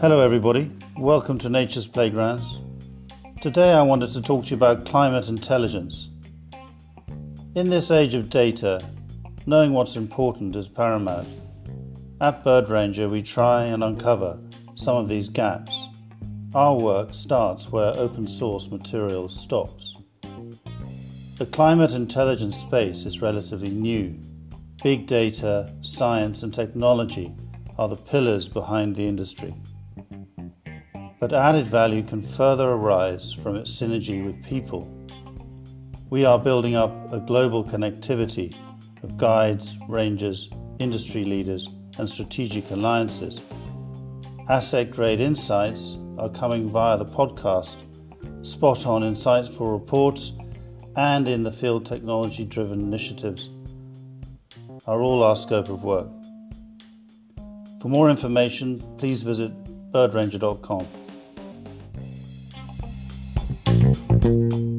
Hello, everybody. Welcome to Nature's Playgrounds. Today, I wanted to talk to you about climate intelligence. In this age of data, knowing what's important is paramount. At Bird Ranger, we try and uncover some of these gaps. Our work starts where open source material stops. The climate intelligence space is relatively new. Big data, science, and technology are the pillars behind the industry but added value can further arise from its synergy with people. We are building up a global connectivity of guides, rangers, industry leaders, and strategic alliances. Asset grade insights are coming via the podcast, spot on insightful reports, and in the field technology driven initiatives are all our scope of work. For more information, please visit birdranger.com. Thank you.